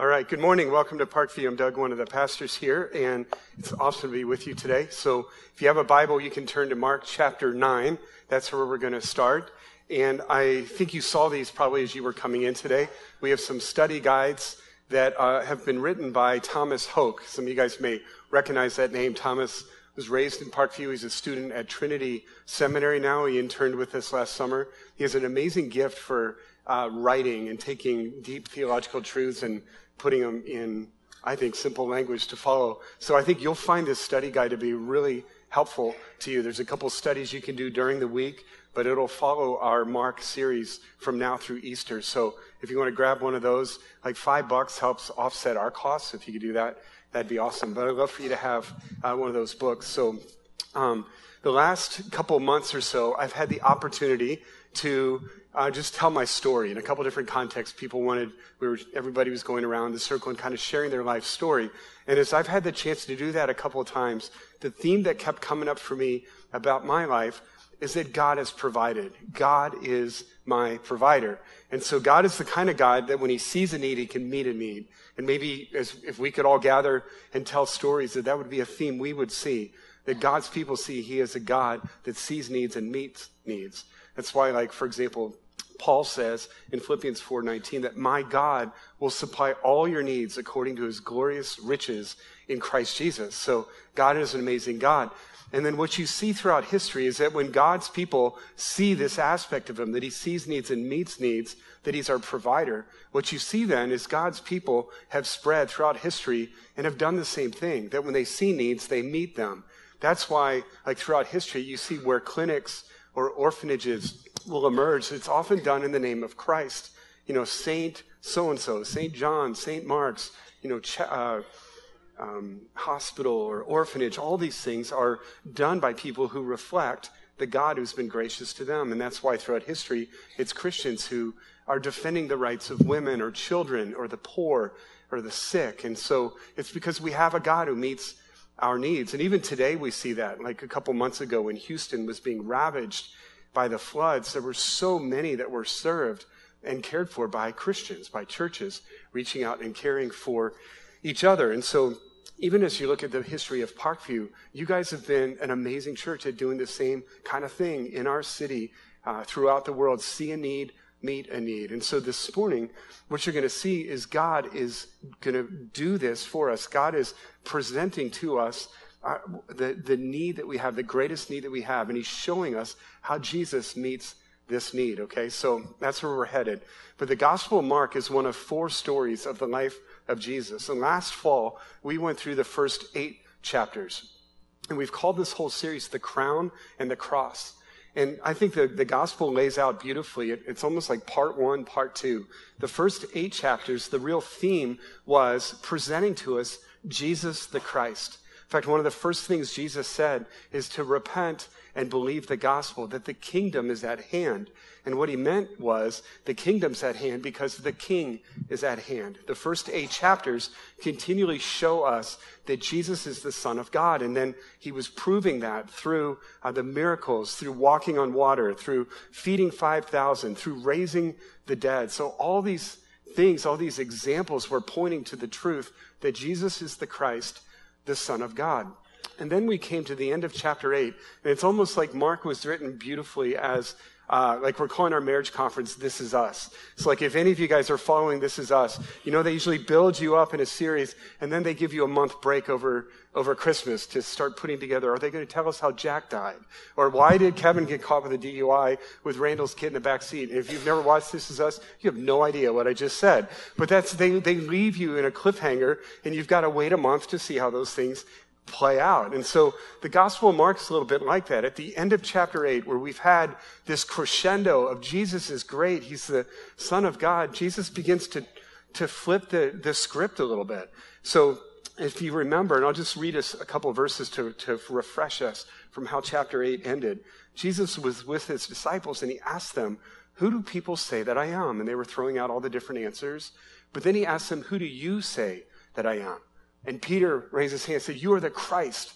All right, good morning. Welcome to Parkview. I'm Doug, one of the pastors here, and it's awesome to be with you today. So, if you have a Bible, you can turn to Mark chapter 9. That's where we're going to start. And I think you saw these probably as you were coming in today. We have some study guides that uh, have been written by Thomas Hoke. Some of you guys may recognize that name. Thomas was raised in Parkview. He's a student at Trinity Seminary now. He interned with us last summer. He has an amazing gift for uh, writing and taking deep theological truths and putting them in, I think, simple language to follow. So I think you'll find this study guide to be really helpful to you. There's a couple studies you can do during the week, but it'll follow our Mark series from now through Easter. So if you want to grab one of those, like five bucks helps offset our costs. If you could do that, that'd be awesome. But I'd love for you to have uh, one of those books. So um, the last couple months or so, I've had the opportunity to uh, just tell my story in a couple different contexts. People wanted, we were, everybody was going around the circle and kind of sharing their life story. And as I've had the chance to do that a couple of times, the theme that kept coming up for me about my life is that God has provided. God is my provider. And so God is the kind of God that when he sees a need, he can meet a need. And maybe as, if we could all gather and tell stories, that that would be a theme we would see. That God's people see he is a God that sees needs and meets needs. That's why, like, for example, Paul says in Philippians 4:19 that my God will supply all your needs according to his glorious riches in Christ Jesus. So God is an amazing God. And then what you see throughout history is that when God's people see this aspect of him, that he sees needs and meets needs, that he's our provider, what you see then is God's people have spread throughout history and have done the same thing, that when they see needs, they meet them. That's why, like throughout history, you see where clinics or orphanages will emerge, it's often done in the name of Christ. You know, Saint so and so, Saint John, Saint Mark's, you know, ch- uh, um, hospital or orphanage, all these things are done by people who reflect the God who's been gracious to them. And that's why throughout history, it's Christians who are defending the rights of women or children or the poor or the sick. And so it's because we have a God who meets our needs. And even today we see that. Like a couple months ago when Houston was being ravaged by the floods, there were so many that were served and cared for by Christians, by churches, reaching out and caring for each other. And so, even as you look at the history of Parkview, you guys have been an amazing church at doing the same kind of thing in our city, uh, throughout the world. See a need, meet a need. And so this morning, what you're going to see is God is going to do this for us. God is presenting to us uh, the, the need that we have, the greatest need that we have, and He's showing us how Jesus meets this need, okay? So that's where we're headed. But the Gospel of Mark is one of four stories of the life of Jesus. And last fall, we went through the first eight chapters. And we've called this whole series The Crown and the Cross. And I think the, the gospel lays out beautifully. It, it's almost like part one, part two. The first eight chapters, the real theme was presenting to us Jesus the Christ. In fact, one of the first things Jesus said is to repent and believe the gospel, that the kingdom is at hand. And what he meant was the kingdom's at hand because the king is at hand. The first eight chapters continually show us that Jesus is the Son of God. And then he was proving that through uh, the miracles, through walking on water, through feeding 5,000, through raising the dead. So all these things, all these examples were pointing to the truth that Jesus is the Christ the Son of God. And then we came to the end of chapter 8, and it's almost like Mark was written beautifully as uh, like we're calling our marriage conference this is us. It's like if any of you guys are following this is us you know they usually build you up in a series and then they give you a month break over over christmas to start putting together are they going to tell us how jack died? Or why did kevin get caught with a dui with randall's kid in the back seat? If you've never watched this is us you have no idea what i just said. But that's they, they leave you in a cliffhanger and you've got to wait a month to see how those things play out. And so the Gospel of Mark is a little bit like that. At the end of chapter 8, where we've had this crescendo of Jesus is great, he's the Son of God, Jesus begins to, to flip the, the script a little bit. So if you remember, and I'll just read us a couple verses to, to refresh us from how chapter 8 ended. Jesus was with his disciples and he asked them, Who do people say that I am? And they were throwing out all the different answers. But then he asked them, Who do you say that I am? And Peter raised his hand and said, You are the Christ.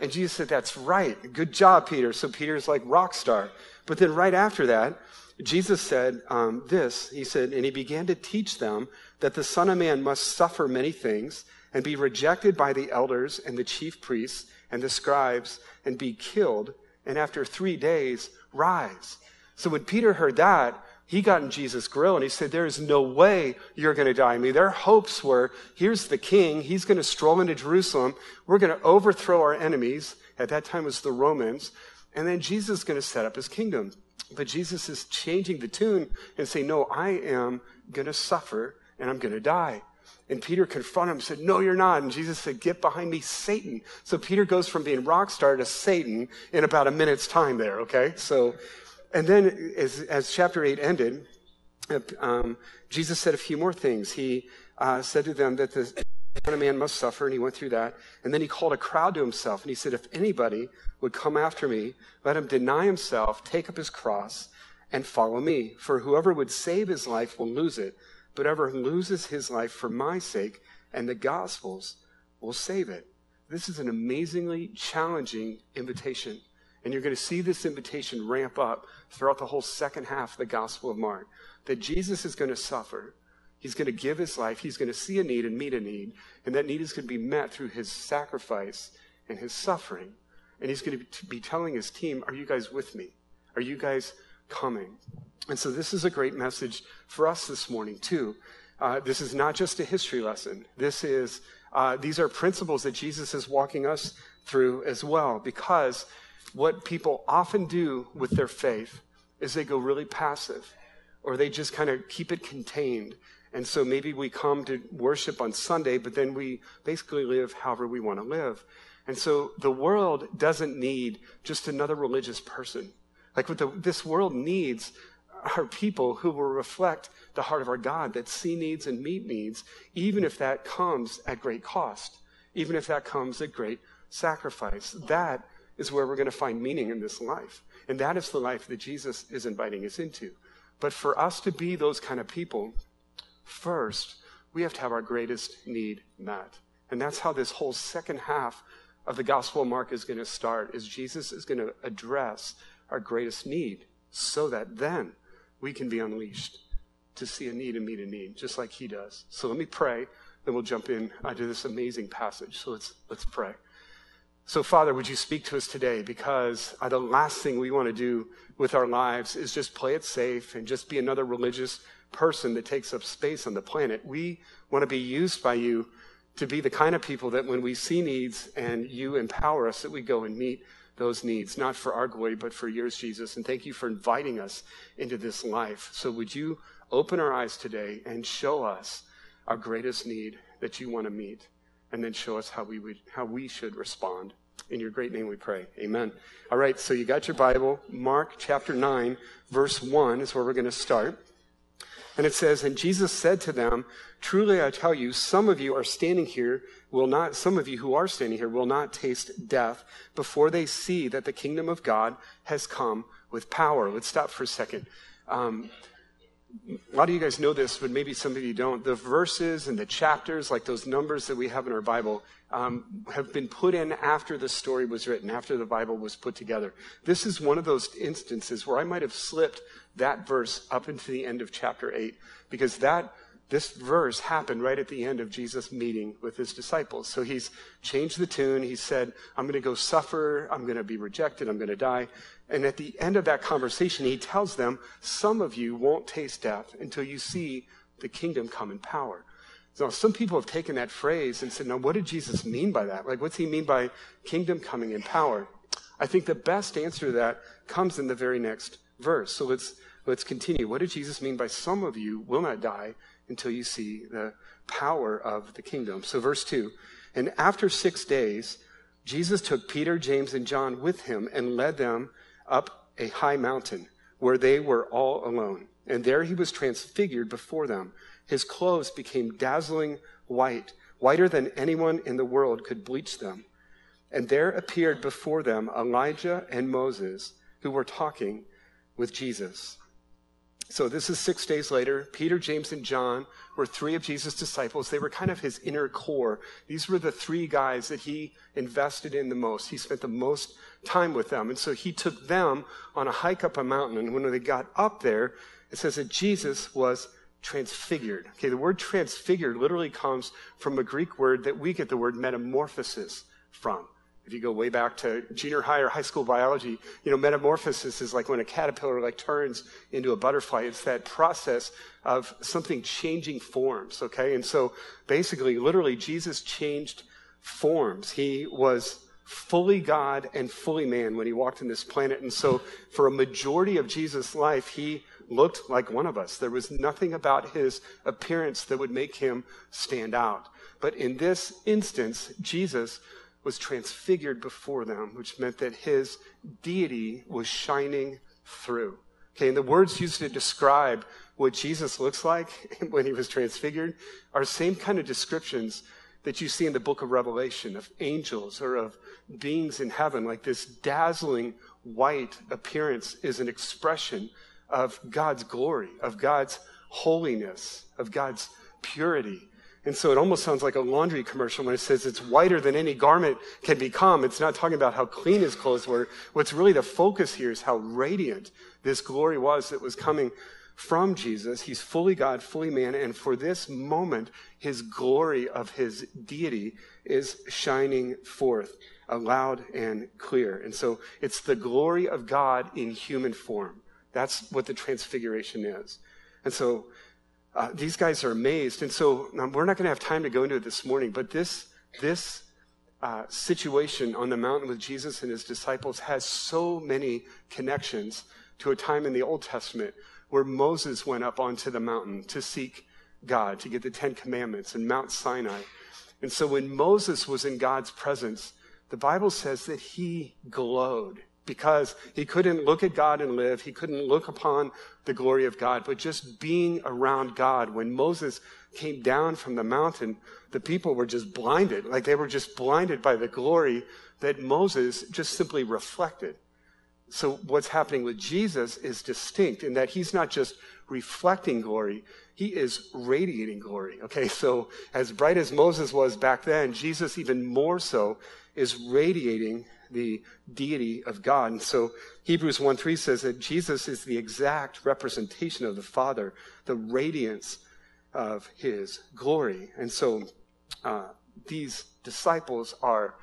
And Jesus said, That's right. Good job, Peter. So Peter's like rock star. But then right after that, Jesus said um, this. He said, And he began to teach them that the Son of Man must suffer many things and be rejected by the elders and the chief priests and the scribes and be killed, and after three days rise. So when Peter heard that, he got in Jesus' grill and he said, There is no way you're going to die. I mean, their hopes were here's the king. He's going to stroll into Jerusalem. We're going to overthrow our enemies. At that time, it was the Romans. And then Jesus is going to set up his kingdom. But Jesus is changing the tune and saying, No, I am going to suffer and I'm going to die. And Peter confronted him and said, No, you're not. And Jesus said, Get behind me, Satan. So Peter goes from being rock star to Satan in about a minute's time there, okay? So, and then as, as chapter 8 ended, um, Jesus said a few more things. He uh, said to them that the Son of Man must suffer, and he went through that. And then he called a crowd to himself, and he said, If anybody would come after me, let him deny himself, take up his cross, and follow me. For whoever would save his life will lose it, but whoever loses his life for my sake and the gospel's will save it. This is an amazingly challenging invitation. And you're going to see this invitation ramp up throughout the whole second half of the Gospel of Mark. That Jesus is going to suffer. He's going to give his life. He's going to see a need and meet a need. And that need is going to be met through his sacrifice and his suffering. And he's going to be telling his team, Are you guys with me? Are you guys coming? And so this is a great message for us this morning, too. Uh, this is not just a history lesson. This is, uh, these are principles that Jesus is walking us through as well, because what people often do with their faith is they go really passive, or they just kind of keep it contained. And so maybe we come to worship on Sunday, but then we basically live however we want to live. And so the world doesn't need just another religious person. Like what the, this world needs are people who will reflect the heart of our God, that see needs and meet needs, even if that comes at great cost, even if that comes at great sacrifice. That is where we're going to find meaning in this life. And that is the life that Jesus is inviting us into. But for us to be those kind of people, first, we have to have our greatest need met. And that's how this whole second half of the Gospel of Mark is going to start, is Jesus is going to address our greatest need so that then we can be unleashed to see a need and meet a need, just like he does. So let me pray, then we'll jump in uh, this amazing passage. So let's, let's pray. So, Father, would you speak to us today? Because uh, the last thing we want to do with our lives is just play it safe and just be another religious person that takes up space on the planet. We want to be used by you to be the kind of people that when we see needs and you empower us, that we go and meet those needs, not for our glory, but for yours, Jesus. And thank you for inviting us into this life. So would you open our eyes today and show us our greatest need that you want to meet, and then show us how we would, how we should respond. In your great name we pray. Amen. All right, so you got your Bible. Mark chapter 9, verse 1 is where we're going to start. And it says, And Jesus said to them, Truly I tell you, some of you are standing here, will not, some of you who are standing here will not taste death before they see that the kingdom of God has come with power. Let's stop for a second. Um, a lot of you guys know this, but maybe some of you don't. The verses and the chapters, like those numbers that we have in our Bible, um, have been put in after the story was written, after the Bible was put together. This is one of those instances where I might have slipped that verse up into the end of chapter 8, because that this verse happened right at the end of Jesus' meeting with his disciples. So he's changed the tune. He said, I'm going to go suffer. I'm going to be rejected. I'm going to die. And at the end of that conversation, he tells them, Some of you won't taste death until you see the kingdom come in power. Now, some people have taken that phrase and said, Now, what did Jesus mean by that? Like, what's he mean by kingdom coming in power? I think the best answer to that comes in the very next verse. So let's, let's continue. What did Jesus mean by some of you will not die until you see the power of the kingdom? So, verse 2 And after six days, Jesus took Peter, James, and John with him and led them up a high mountain where they were all alone. And there he was transfigured before them. His clothes became dazzling white, whiter than anyone in the world could bleach them. And there appeared before them Elijah and Moses, who were talking with Jesus. So this is six days later. Peter, James, and John were three of Jesus' disciples. They were kind of his inner core. These were the three guys that he invested in the most. He spent the most time with them. And so he took them on a hike up a mountain. And when they got up there, it says that Jesus was transfigured. Okay, the word transfigured literally comes from a Greek word that we get the word metamorphosis from. If you go way back to junior high or high school biology, you know, metamorphosis is like when a caterpillar like turns into a butterfly. It's that process of something changing forms, okay? And so basically, literally, Jesus changed forms. He was fully God and fully man when he walked in this planet. And so for a majority of Jesus' life, he looked like one of us. There was nothing about his appearance that would make him stand out. But in this instance, Jesus was transfigured before them, which meant that his deity was shining through. Okay, and the words used to describe what Jesus looks like when he was transfigured are same kind of descriptions that you see in the book of Revelation of angels or of beings in heaven. Like this dazzling white appearance is an expression of God's glory, of God's holiness, of God's purity. And so it almost sounds like a laundry commercial when it says it's whiter than any garment can become. It's not talking about how clean his clothes were. What's really the focus here is how radiant this glory was that was coming from Jesus. He's fully God, fully man. And for this moment, his glory of his deity is shining forth loud and clear. And so it's the glory of God in human form. That's what the transfiguration is. And so uh, these guys are amazed. And so um, we're not going to have time to go into it this morning, but this, this uh, situation on the mountain with Jesus and his disciples has so many connections to a time in the Old Testament where Moses went up onto the mountain to seek God, to get the Ten Commandments in Mount Sinai. And so when Moses was in God's presence, the Bible says that he glowed because he couldn't look at God and live. He couldn't look upon the glory of God, but just being around God. When Moses came down from the mountain, the people were just blinded. Like they were just blinded by the glory that Moses just simply reflected. So what's happening with Jesus is distinct in that he's not just reflecting glory, he is radiating glory. Okay, so as bright as Moses was back then, Jesus even more so is radiating the deity of God. And so Hebrews 1 3 says that Jesus is the exact representation of the Father, the radiance of his glory. And so uh, these disciples are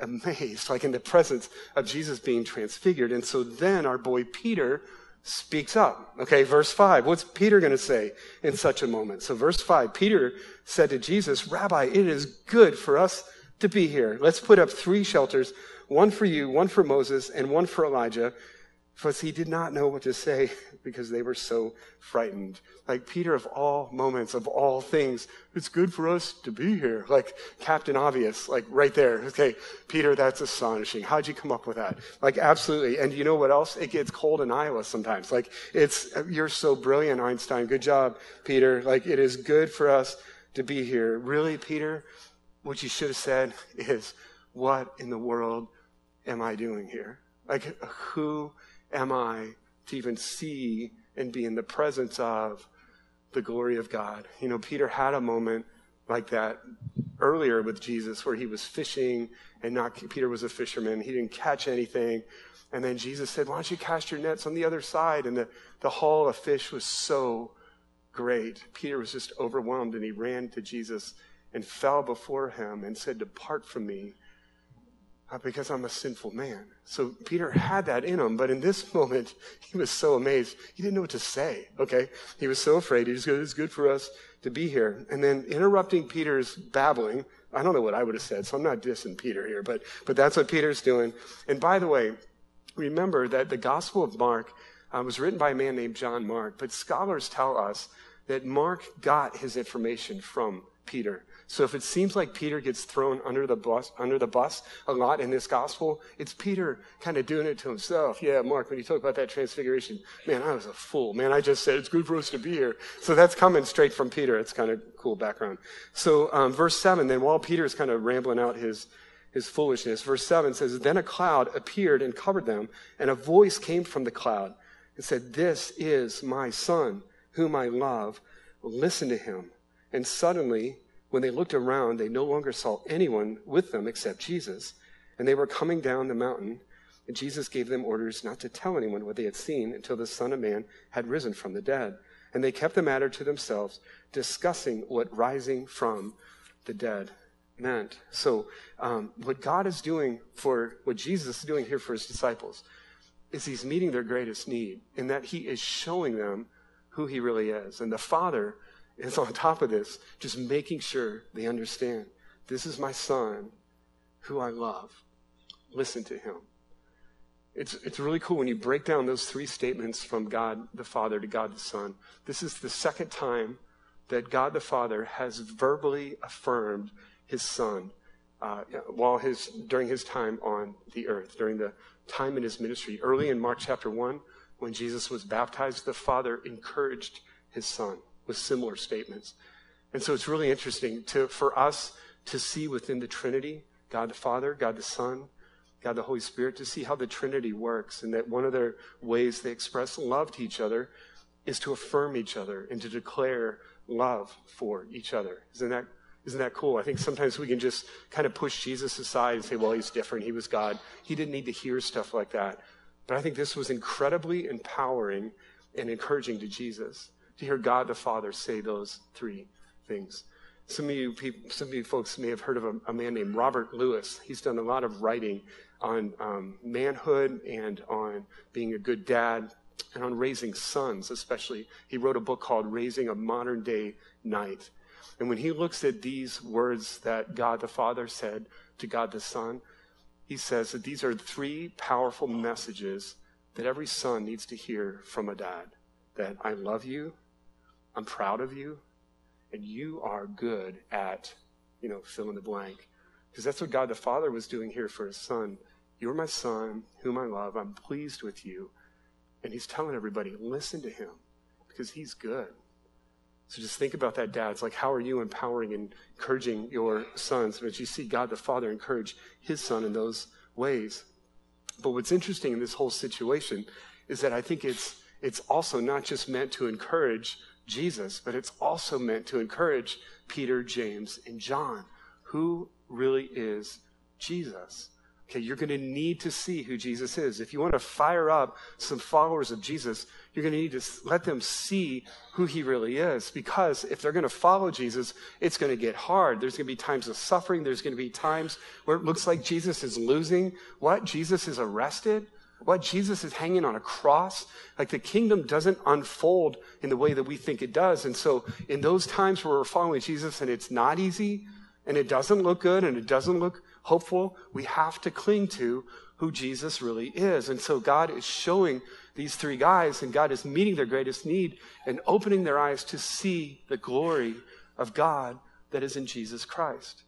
amazed, like in the presence of Jesus being transfigured. And so then our boy Peter speaks up. Okay, verse 5. What's Peter going to say in such a moment? So, verse 5 Peter said to Jesus, Rabbi, it is good for us to be here. Let's put up three shelters one for you, one for Moses, and one for Elijah. Because he did not know what to say because they were so frightened. Like Peter, of all moments, of all things, it's good for us to be here. Like Captain Obvious, like right there. Okay, Peter, that's astonishing. How'd you come up with that? Like, absolutely. And you know what else? It gets cold in Iowa sometimes. Like, it's, you're so brilliant, Einstein. Good job, Peter. Like, it is good for us to be here. Really, Peter? What you should have said is, what in the world am I doing here? Like, who am I to even see and be in the presence of the glory of God? You know, Peter had a moment like that earlier with Jesus where he was fishing and not, Peter was a fisherman. He didn't catch anything. And then Jesus said, Why don't you cast your nets on the other side? And the, the haul of fish was so great. Peter was just overwhelmed and he ran to Jesus and fell before him and said, Depart from me, because I'm a sinful man. So Peter had that in him, but in this moment, he was so amazed. He didn't know what to say, okay? He was so afraid. He was good, it's good for us to be here. And then interrupting Peter's babbling, I don't know what I would have said, so I'm not dissing Peter here, but, but that's what Peter's doing. And by the way, remember that the Gospel of Mark uh, was written by a man named John Mark, but scholars tell us that Mark got his information from Peter. So if it seems like Peter gets thrown under the bus, under the bus a lot in this gospel, it's Peter kind of doing it to himself. Yeah, Mark, when you talk about that transfiguration, man, I was a fool. Man, I just said it's good for us to be here. So that's coming straight from Peter. It's kind of cool background. So um, verse seven, then while Peter is kind of rambling out his his foolishness, verse seven says, "Then a cloud appeared and covered them, and a voice came from the cloud and said, "This is my son, whom I love. Listen to him." And suddenly when they looked around, they no longer saw anyone with them except Jesus. And they were coming down the mountain. And Jesus gave them orders not to tell anyone what they had seen until the Son of Man had risen from the dead. And they kept the matter to themselves, discussing what rising from the dead meant. So, um, what God is doing for, what Jesus is doing here for his disciples, is he's meeting their greatest need, in that he is showing them who he really is. And the Father is on top of this, just making sure they understand this is my Son who I love. Listen to him. It's, it's really cool when you break down those three statements from God the Father to God the Son. This is the second time that God the Father has verbally affirmed his Son uh, while his, during his time on the earth, during the time in his ministry. Early in Mark chapter 1, when Jesus was baptized, the Father encouraged his Son with similar statements. And so it's really interesting to, for us to see within the Trinity, God the Father, God the Son, God the Holy Spirit, to see how the Trinity works and that one of their ways they express love to each other is to affirm each other and to declare love for each other. Isn't that isn't that cool? I think sometimes we can just kind of push Jesus aside and say, well, he's different. He was God. He didn't need to hear stuff like that. But I think this was incredibly empowering and encouraging to Jesus to hear God the Father say those three things. Some of you people, some of you folks may have heard of a, a man named Robert Lewis. He's done a lot of writing on um, manhood and on being a good dad and on raising sons, especially. He wrote a book called Raising a Modern Day Knight. And when he looks at these words that God the Father said to God the Son, he says that these are three powerful messages that every son needs to hear from a dad that I love you, I'm proud of you, and you are good at, you know, fill in the blank. Because that's what God the Father was doing here for his son. You're my son, whom I love. I'm pleased with you. And he's telling everybody, listen to him because he's good. So just think about that, dads. Like, how are you empowering and encouraging your sons? But you see God the Father encourage his son in those ways. But what's interesting in this whole situation is that I think it's, it's also not just meant to encourage Jesus, but it's also meant to encourage Peter, James, and John. Who really is Jesus? Okay, you're going to need to see who Jesus is. If you want to fire up some followers of Jesus, you're going to need to let them see who he really is. Because if they're going to follow Jesus, it's going to get hard. There's going to be times of suffering. There's going to be times where it looks like Jesus is losing. What? Jesus is arrested? What? Jesus is hanging on a cross? Like the kingdom doesn't unfold in the way that we think it does. And so in those times where we're following Jesus and it's not easy and it doesn't look good and it doesn't look hopeful, we have to cling to who Jesus really is. And so God is showing these three guys, and God is meeting their greatest need and opening their eyes to see the glory of God that is in Jesus Christ.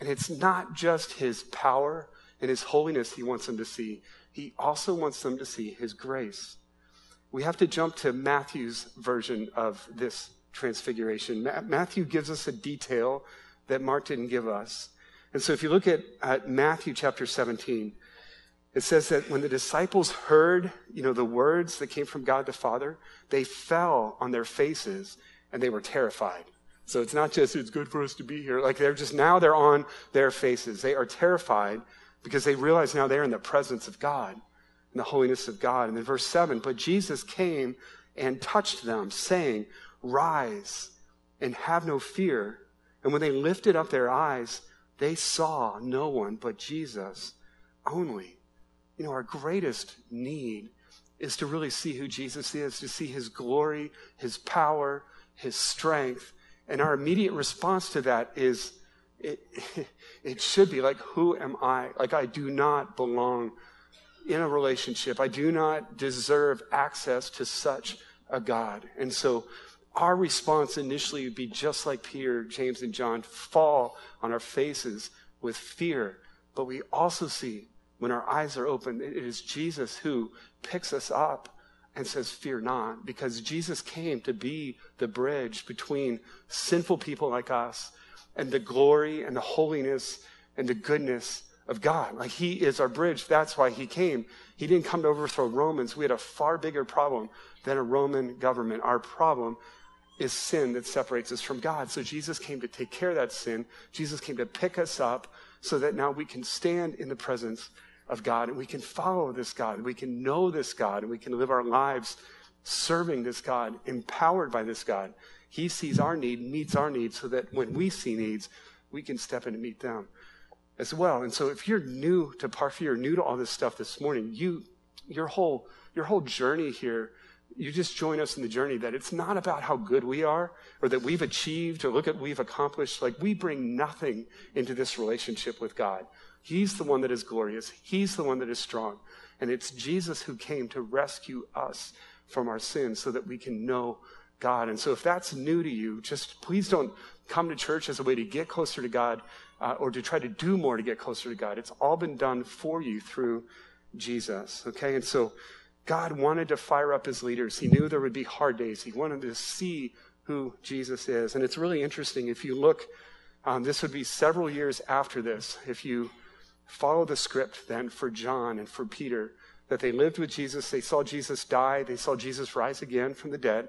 And it's not just his power and his holiness he wants them to see, he also wants them to see his grace. We have to jump to Matthew's version of this transfiguration. Matthew gives us a detail that Mark didn't give us. And so if you look at, at Matthew chapter 17, it says that when the disciples heard, you know, the words that came from God the Father, they fell on their faces and they were terrified. So it's not just, it's good for us to be here. Like they're just, now they're on their faces. They are terrified because they realize now they're in the presence of God, in the holiness of God. And then verse 7, but Jesus came and touched them, saying, Rise and have no fear. And when they lifted up their eyes, they saw no one but Jesus only. You know, our greatest need is to really see who Jesus is, to see his glory, his power, his strength. And our immediate response to that is it, it should be like, who am I? Like, I do not belong in a relationship. I do not deserve access to such a God. And so our response initially would be just like Peter, James, and John fall on our faces with fear. But we also see when our eyes are open, it is Jesus who picks us up and says, Fear not, because Jesus came to be the bridge between sinful people like us and the glory and the holiness and the goodness of God. Like he is our bridge. That's why he came. He didn't come to overthrow Romans. We had a far bigger problem than a Roman government. Our problem is sin that separates us from God. So Jesus came to take care of that sin. Jesus came to pick us up so that now we can stand in the presence of God and we can follow this God. We can know this God and we can live our lives serving this God, empowered by this God. He sees our need, meets our needs, so that when we see needs, we can step in and meet them as well. And so if you're new to Parkview or new to all this stuff this morning, you your whole your whole journey here, you just join us in the journey that it's not about how good we are or that we've achieved or look at what we've accomplished. Like we bring nothing into this relationship with God. He's the one that is glorious. He's the one that is strong. And it's Jesus who came to rescue us from our sins so that we can know God. And so if that's new to you, just please don't come to church as a way to get closer to God uh, or to try to do more to get closer to God. It's all been done for you through Jesus. Okay? And so God wanted to fire up his leaders. He knew there would be hard days. He wanted to see who Jesus is. And it's really interesting. If you look, um, this would be several years after this. If you follow the script then for John and for Peter, that they lived with Jesus, they saw Jesus die, they saw Jesus rise again from the dead,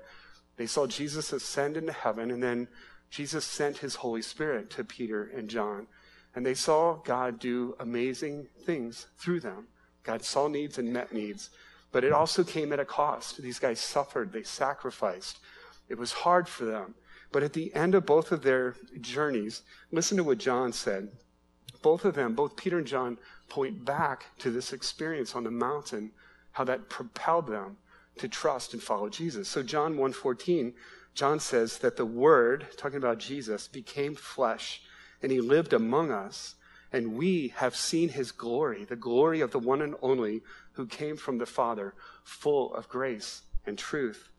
they saw Jesus ascend into heaven, and then Jesus sent his Holy Spirit to Peter and John. And they saw God do amazing things through them. God saw needs and met needs. But it also came at a cost. These guys suffered, they sacrificed. It was hard for them. But at the end of both of their journeys, listen to what John said. Both of them, both Peter and John, point back to this experience on the mountain, how that propelled them to trust and follow Jesus. So John 1:14, John says that the word, talking about Jesus, became flesh and he lived among us and we have seen his glory, the glory of the one and only who came from the Father, full of grace and truth.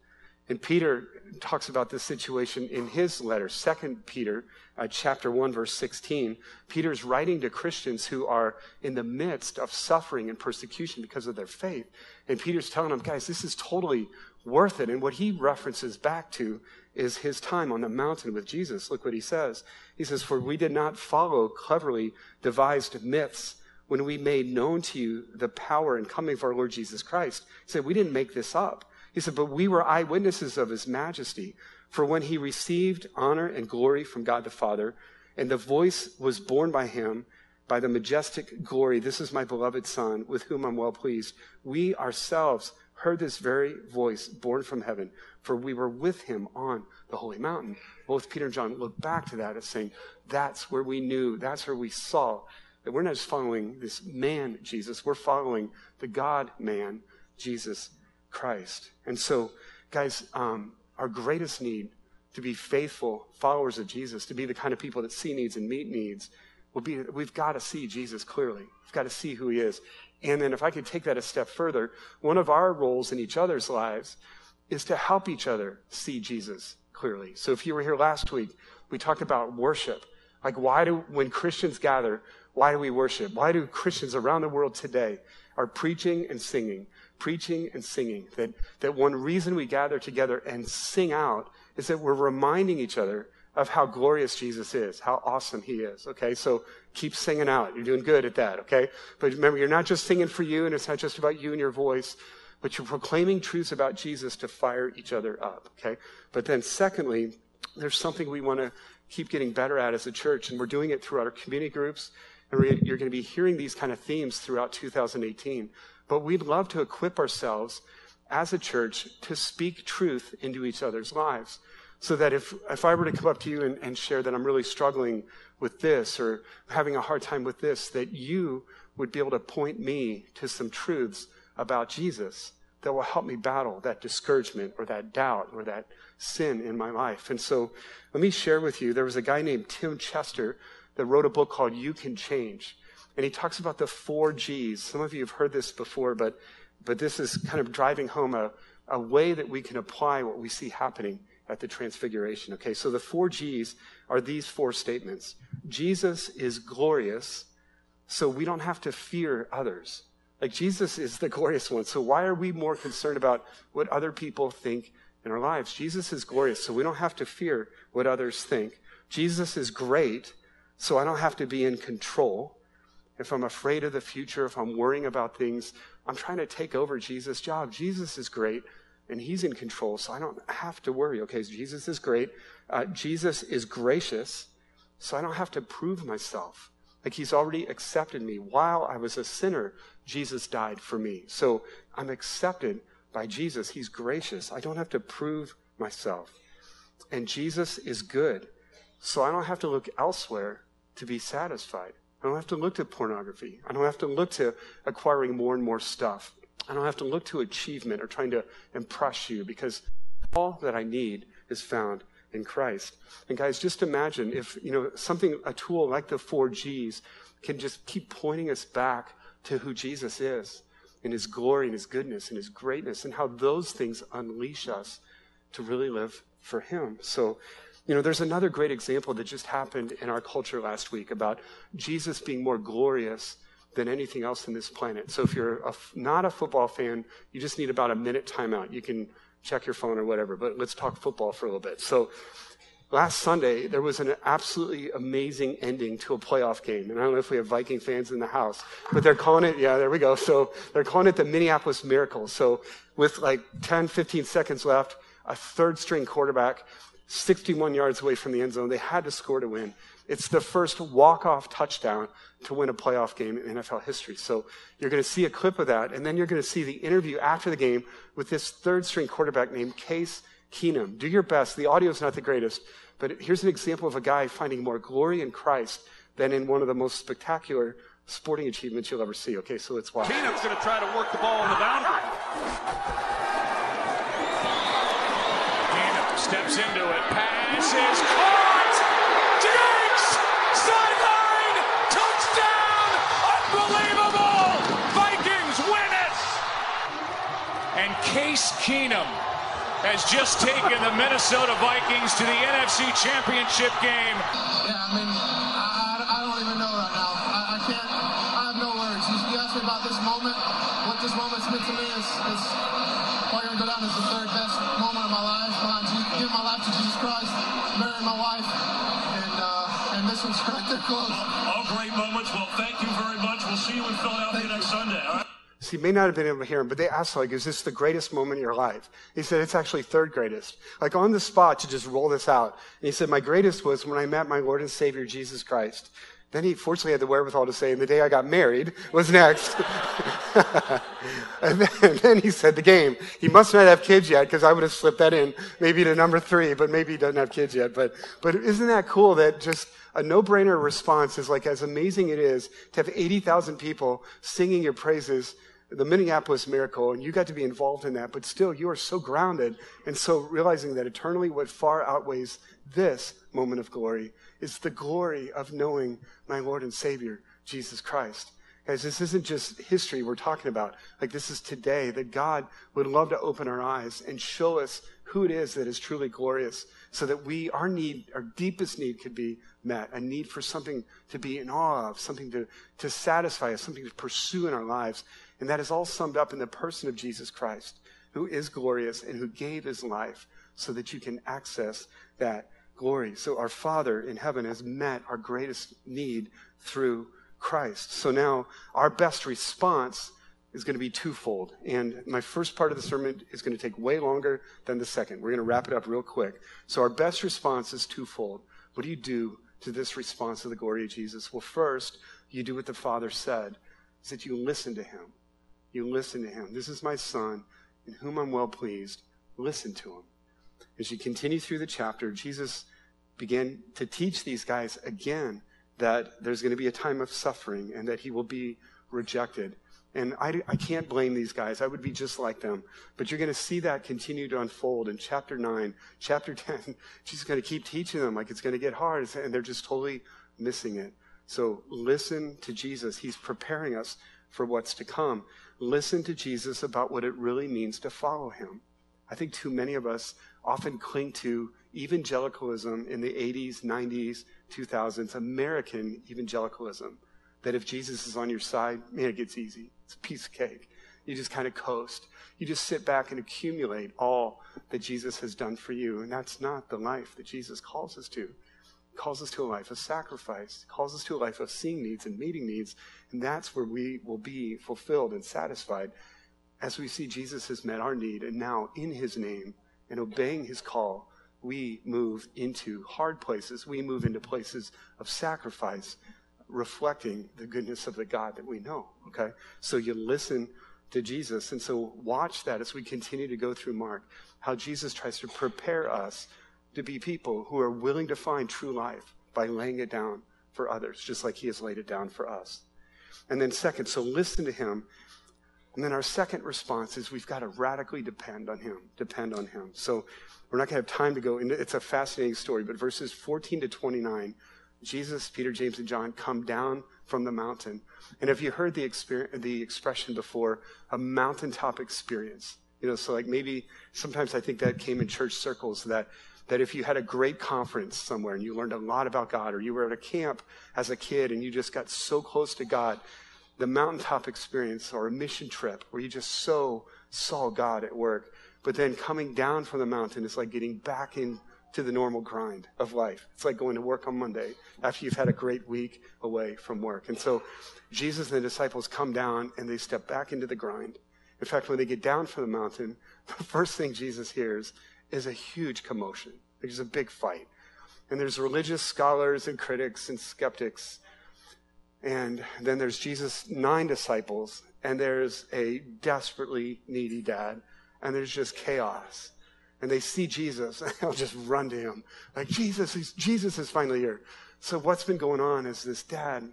And Peter talks about this situation in his letter, Second Peter, uh, chapter 1, verse 16. Peter's writing to Christians who are in the midst of suffering and persecution because of their faith. And Peter's telling them, guys, this is totally worth it. And what he references back to is his time on the mountain with Jesus. Look what he says. He says, For we did not follow cleverly devised myths when we made known to you the power and coming of our Lord Jesus Christ. He said, We didn't make this up. He said, But we were eyewitnesses of his majesty. For when he received honor and glory from God the Father, and the voice was borne by him, by the majestic glory, this is my beloved Son, with whom I'm well pleased. We ourselves heard this very voice born from heaven, for we were with him on the holy mountain. Both Peter and John look back to that as saying, that's where we knew, that's where we saw that we're not just following this man, Jesus, we're following the God man, Jesus Christ. And so, guys, um, our greatest need to be faithful followers of Jesus, to be the kind of people that see needs and meet needs, will be we've got to see Jesus clearly. We've got to see who he is. And then, if I could take that a step further, one of our roles in each other's lives is to help each other see Jesus clearly. So, if you were here last week, we talked about worship. Like, why do, when Christians gather, why do we worship? Why do Christians around the world today are preaching and singing? preaching and singing. That, that one reason we gather together and sing out is that we're reminding each other of how glorious Jesus is, how awesome he is. Okay, so keep singing out. You're doing good at that, okay? But remember, you're not just singing for you, and it's not just about you and your voice, but you're proclaiming truths about Jesus to fire each other up, okay? But then, secondly, there's something we want to keep getting better at as a church, and we're doing it through our community groups, and you're going to be hearing these kind of themes throughout 2018. But we'd love to equip ourselves as a church to speak truth into each other's lives. So that if, if I were to come up to you and, and share that I'm really struggling with this or having a hard time with this, that you would be able to point me to some truths about Jesus that will help me battle that discouragement or that doubt or that sin in my life. And so let me share with you there was a guy named Tim Chester that wrote a book called You Can Change. And he talks about the four G's. Some of you have heard this before, but, but this is kind of driving home a, a way that we can apply what we see happening at the transfiguration. Okay, so the four G's are these four statements Jesus is glorious, so we don't have to fear others. Like Jesus is the glorious one, so why are we more concerned about what other people think in our lives? Jesus is glorious, so we don't have to fear what others think. Jesus is great, so I don't have to be in control if I'm afraid of the future, if I'm worrying about things, I'm trying to take over Jesus' job. Jesus is great and he's in control, so I don't have to worry. Okay, Jesus is great. Uh, Jesus is gracious, so I don't have to prove myself. Like he's already accepted me. While I was a sinner, Jesus died for me. So I'm accepted by Jesus. He's gracious. I don't have to prove myself. And Jesus is good. So I don't have to look elsewhere to be satisfied. I don't have to look to pornography. I don't have to look to acquiring more and more stuff. I don't have to look to achievement or trying to impress you because all that I need is found in Christ. And guys, just imagine if, you know, something, a tool like the four G's can just keep pointing us back to who Jesus is and his glory and his goodness and his greatness and how those things unleash us to really live for him. So, you know, there's another great example that just happened in our culture last week about Jesus being more glorious than anything else on this planet. So if you're a, not a football fan, you just need about a minute timeout. You can check your phone or whatever, but let's talk football for a little bit. So last Sunday, there was an absolutely amazing ending to a playoff game. And I don't know if we have Viking fans in the house, but they're calling it, yeah, there we go. So they're calling it the Minneapolis Miracle. So with like 10, 15 seconds left, a third string quarterback, 61 yards away from the end zone, they had to score to win. It's the first walk-off touchdown to win a playoff game in NFL history. So you're going to see a clip of that, and then you're going to see the interview after the game with this third string quarterback named Case Keenum. Do your best. The audio is not the greatest, but here's an example of a guy finding more glory in Christ than in one of the most spectacular sporting achievements you'll ever see. Okay, so let's watch. Keenum's going to try to work the ball on the boundary. Steps into it. Pass is caught. Diggs! Sideline! Touchdown! Unbelievable! Vikings win it! And Case Keenum has just taken the Minnesota Vikings to the NFC Championship game. Yeah, I mean, I, I, don't even know right now. I, I can't, I have no words. You, you asked me about this moment. What this moment's meant to me is, is probably going to go down as the third best moment of my life. Behind Jesus, giving my life to Jesus Christ, marrying my wife, and, uh, and this one's right there close. All great moments. Well, thank you very much. We'll see you in Philadelphia next Sunday. All right? So he may not have been able to hear him, but they asked, like, is this the greatest moment in your life? He said, it's actually third greatest. Like, on the spot to just roll this out. And he said, my greatest was when I met my Lord and Savior, Jesus Christ. Then he fortunately had the wherewithal to say, and the day I got married was next. and, then, and, then, he said, the game. He must not have kids yet, because I would have slipped that in maybe to number three, but maybe he doesn't have kids yet. But, but isn't that cool that just a no-brainer response is like as amazing it is to have 80,000 people singing your praises the Minneapolis miracle, and you got to be involved in that, but still, you are so grounded and so realizing that eternally what far outweighs this moment of glory is the glory of knowing my Lord and Savior, Jesus Christ. Guys, this isn't just history we're talking about. Like, this is today that God would love to open our eyes and show us who it is that is truly glorious so that we, our need, our deepest need could be met. A need for something to be in awe of, something to, to satisfy us, something to pursue in our lives. And that is all summed up in the person of Jesus Christ, who is glorious and who gave his life so that you can access that glory. So our Father in heaven has met our greatest need through Christ. So now our best response is going to be twofold. And my first part of the sermon is going to take way longer than the second. We're going to wrap it up real quick. So our best response is twofold. What do you do to this response to the glory of Jesus? Well, first, you do what the Father said, is that you listen to him you listen to him. This is my son in whom I'm well pleased. Listen to him. As you continue through the chapter, Jesus began to teach these guys again that there's going to be a time of suffering and that he will be rejected. And I, I can't blame these guys. I would be just like them. But you're going to see that continue to unfold in chapter 9, chapter 10. Jesus is going to keep teaching them like it's going to get hard, and they're just totally missing it. So listen to Jesus. He's preparing us for what's to come listen to Jesus about what it really means to follow him. I think too many of us often cling to evangelicalism in the 80s, 90s, 2000s, American evangelicalism, that if Jesus is on your side, man, it gets easy. It's a piece of cake. You just kind of coast. You just sit back and accumulate all that Jesus has done for you. And that's not the life that Jesus calls us to calls us to a life of sacrifice, calls us to a life of seeing needs and meeting needs. And that's where we will be fulfilled and satisfied as we see Jesus has met our need. And now, in his name and obeying his call, we move into hard places. We move into places of sacrifice, reflecting the goodness of the God that we know. Okay? So you listen to Jesus. And so watch that as we continue to go through Mark, how Jesus tries to prepare us to be people who are willing to find true life by laying it down for others, just like he has laid it down for us. And then, second, so listen to him. And then our second response is we've got to radically depend on him, depend on him. So we're not going to have time to go into it's a fascinating story, but verses 14 to 29, Jesus, Peter, James, and John come down from the mountain. And if you heard the, the expression before, a mountaintop experience, you know, so like maybe sometimes I think that came in church circles that that if you had a great conference somewhere and you learned a lot about God, or you were at a camp as a kid and you just got so close to God, the mountaintop experience or a mission trip where you just so saw God at work, but then coming down from the mountain is like getting back into the normal grind of life. It's like going to work on Monday after you've had a great week away from work. And so Jesus and the disciples come down and they step back into the grind. In fact, when they get down from the mountain, the first thing Jesus hears is a huge commotion. There's a big fight. And there's religious scholars and critics and skeptics. And then there's Jesus' nine disciples, and there's a desperately needy dad, and there's just chaos. And they see Jesus, and they'll just run to him. Like, Jesus, Jesus is finally here. So what's been going on is this dad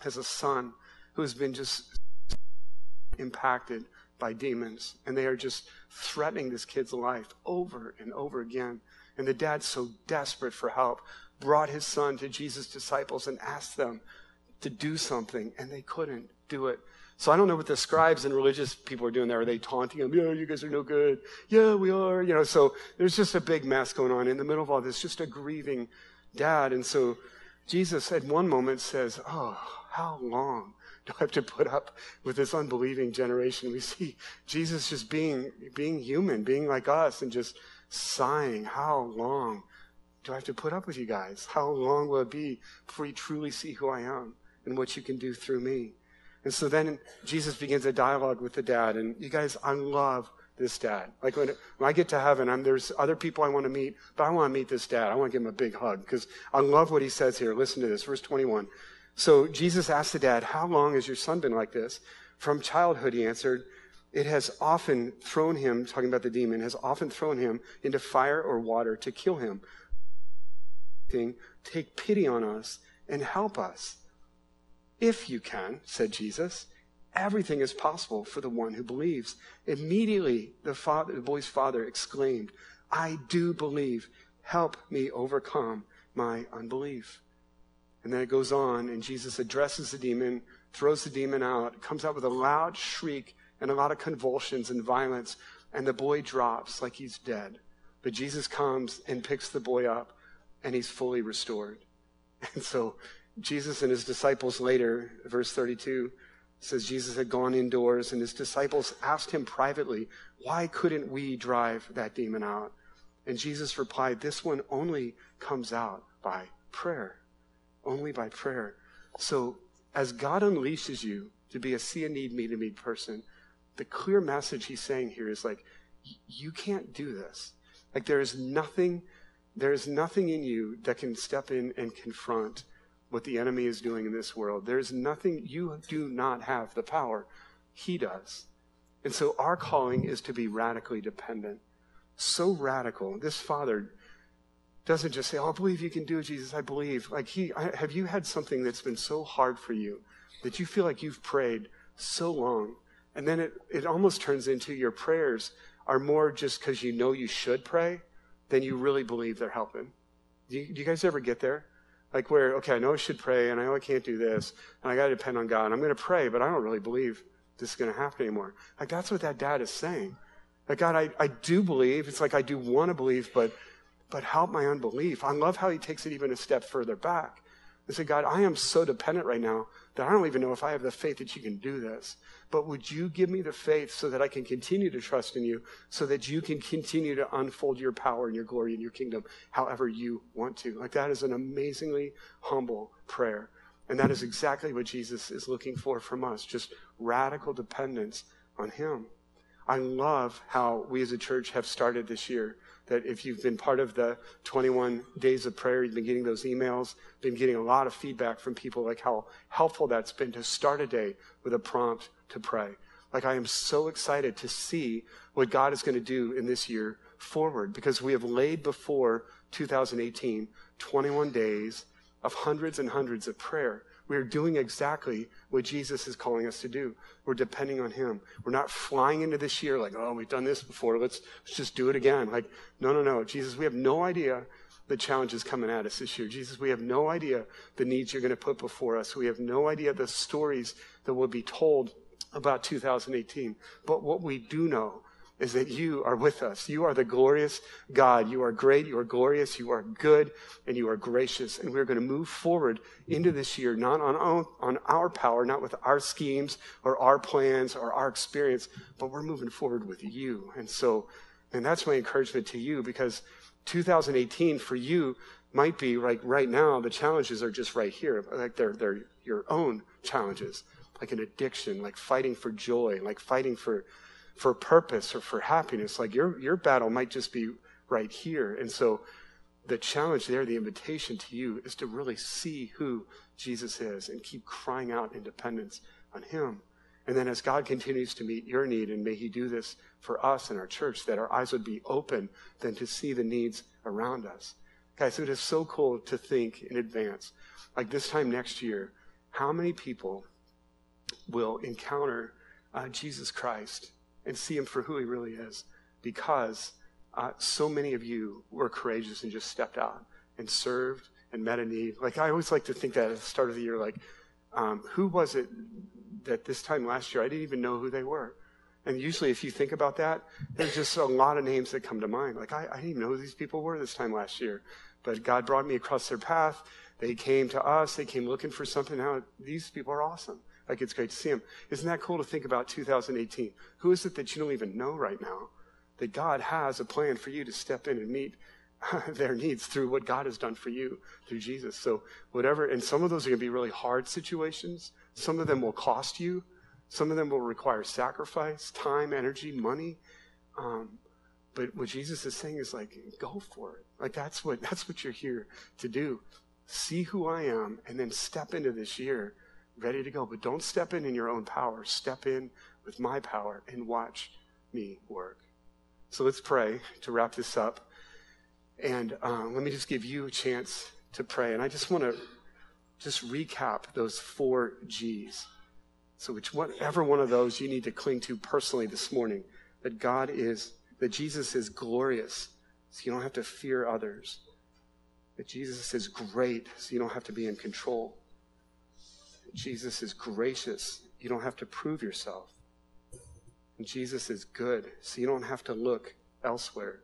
has a son who's been just impacted by demons, and they are just threatening this kid's life over and over again. And the dad, so desperate for help, brought his son to Jesus' disciples and asked them to do something, and they couldn't do it. So I don't know what the scribes and religious people are doing there. Are they taunting them? Yeah, you guys are no good. Yeah, we are. You know, so there's just a big mess going on in the middle of all this, just a grieving dad. And so Jesus at one moment says, Oh, how long do I have to put up with this unbelieving generation? We see Jesus just being, being human, being like us, and just sighing, How long do I have to put up with you guys? How long will it be before you truly see who I am and what you can do through me? And so then Jesus begins a dialogue with the dad. And you guys, I love this dad. Like when, when I get to heaven, I'm, there's other people I want to meet, but I want to meet this dad. I want to give him a big hug because I love what he says here. Listen to this, verse 21. So Jesus asked the dad, How long has your son been like this? From childhood, he answered, It has often thrown him, talking about the demon, has often thrown him into fire or water to kill him. Take pity on us and help us. If you can, said Jesus, everything is possible for the one who believes. Immediately, the, father, the boy's father exclaimed, I do believe. Help me overcome my unbelief. And then it goes on, and Jesus addresses the demon, throws the demon out, comes out with a loud shriek and a lot of convulsions and violence, and the boy drops like he's dead. But Jesus comes and picks the boy up, and he's fully restored. And so Jesus and his disciples later, verse 32, says Jesus had gone indoors, and his disciples asked him privately, Why couldn't we drive that demon out? And Jesus replied, This one only comes out by prayer only by prayer. So, as God unleashes you to be a see a need, meet a need person, the clear message he's saying here is like, you can't do this. Like, there is nothing, there is nothing in you that can step in and confront what the enemy is doing in this world. There is nothing, you do not have the power. He does. And so, our calling is to be radically dependent. So radical. This father doesn't just say, oh, I believe you can do it, Jesus. I believe. Like he, I, have you had something that's been so hard for you that you feel like you've prayed so long? And then it, it almost turns into your prayers are more just because you know you should pray than you really believe they're helping. Do you, do you guys ever get there? Like where, okay, I know I should pray and I know I can't do this and I got to depend on God. I'm going to pray, but I don't really believe this is going to happen anymore. Like that's what that dad is saying. Like, God, I, I do believe. It's like I do want to believe, but but help my unbelief. I love how he takes it even a step further back. He said, God, I am so dependent right now that I don't even know if I have the faith that you can do this. But would you give me the faith so that I can continue to trust in you, so that you can continue to unfold your power and your glory and your kingdom however you want to? Like that is an amazingly humble prayer. And that is exactly what Jesus is looking for from us just radical dependence on him. I love how we as a church have started this year that if you've been part of the 21 days of prayer, you've been getting those emails, been getting a lot of feedback from people like how helpful that's been to start a day with a prompt to pray. Like, I am so excited to see what God is going to do in this year forward because we have laid before 2018 21 days of hundreds and hundreds of prayer. We are doing exactly what Jesus is calling us to do. We're depending on Him. We're not flying into this year like, oh, we've done this before. Let's, let's just do it again. Like, no, no, no. Jesus, we have no idea the challenges coming at us this year. Jesus, we have no idea the needs you're going to put before us. We have no idea the stories that will be told about 2018. But what we do know is that you are with us. You are the glorious God. You are great. You are glorious. You are good and you are gracious. And we're going to move forward into this year, not on our, on our power, not with our schemes or our plans or our experience, but we're moving forward with you. And so, and that's my encouragement to you because 2018 for you might be like right now, the challenges are just right here. Like they're, they're your own challenges, like an addiction, like fighting for joy, like fighting for for purpose or for happiness. Like your, your battle might just be right here. And so the challenge there, the invitation to you is to really see who Jesus is and keep crying out in dependence on him. And then as God continues to meet your need, and may he do this for us and our church, that our eyes would be open then to see the needs around us. Guys, it is so cool to think in advance. Like this time next year, how many people will encounter uh, Jesus Christ and see him for who he really is because uh, so many of you were courageous and just stepped out and served and met a need. Like, I always like to think that at the start of the year, like, um, who was it that this time last year I didn't even know who they were? And usually, if you think about that, there's just a lot of names that come to mind. Like, I, I didn't even know who these people were this time last year. But God brought me across their path. They came to us. They came looking for something. Now, these people are awesome. Like it's great to see him. Isn't that cool to think about 2018? Who is it that you don't even know right now? That God has a plan for you to step in and meet their needs through what God has done for you through Jesus. So whatever, and some of those are going to be really hard situations. Some of them will cost you. Some of them will require sacrifice, time, energy, money. Um, but what Jesus is saying is like, go for it. Like that's what that's what you're here to do. See who I am, and then step into this year ready to go. But don't step in in your own power. Step in with my power and watch me work. So let's pray to wrap this up. And uh, let me just give you a chance to pray. And I just want to just recap those four G's. So, which whatever one of those you need to cling to personally this morning, that God is, that Jesus is glorious, so you don't have to fear others. That Jesus is great, so you don't have to be in control. Jesus is gracious. You don't have to prove yourself. And Jesus is good, so you don't have to look elsewhere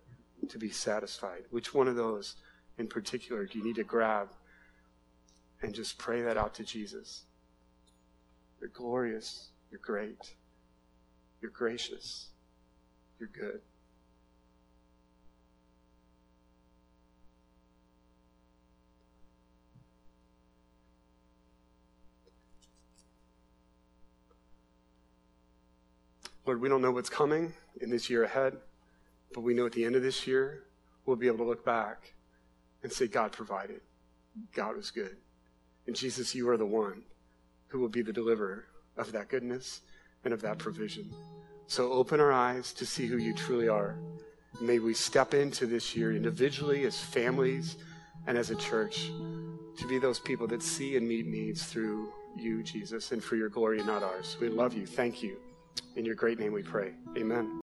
to be satisfied. Which one of those in particular do you need to grab and just pray that out to Jesus? You're glorious. You're great. You're gracious. You're good. Lord, we don't know what's coming in this year ahead, but we know at the end of this year, we'll be able to look back and say, God provided. God was good. And Jesus, you are the one who will be the deliverer of that goodness and of that provision. So open our eyes to see who you truly are. May we step into this year individually, as families, and as a church to be those people that see and meet needs through you, Jesus, and for your glory, not ours. We love you. Thank you. In your great name we pray. Amen.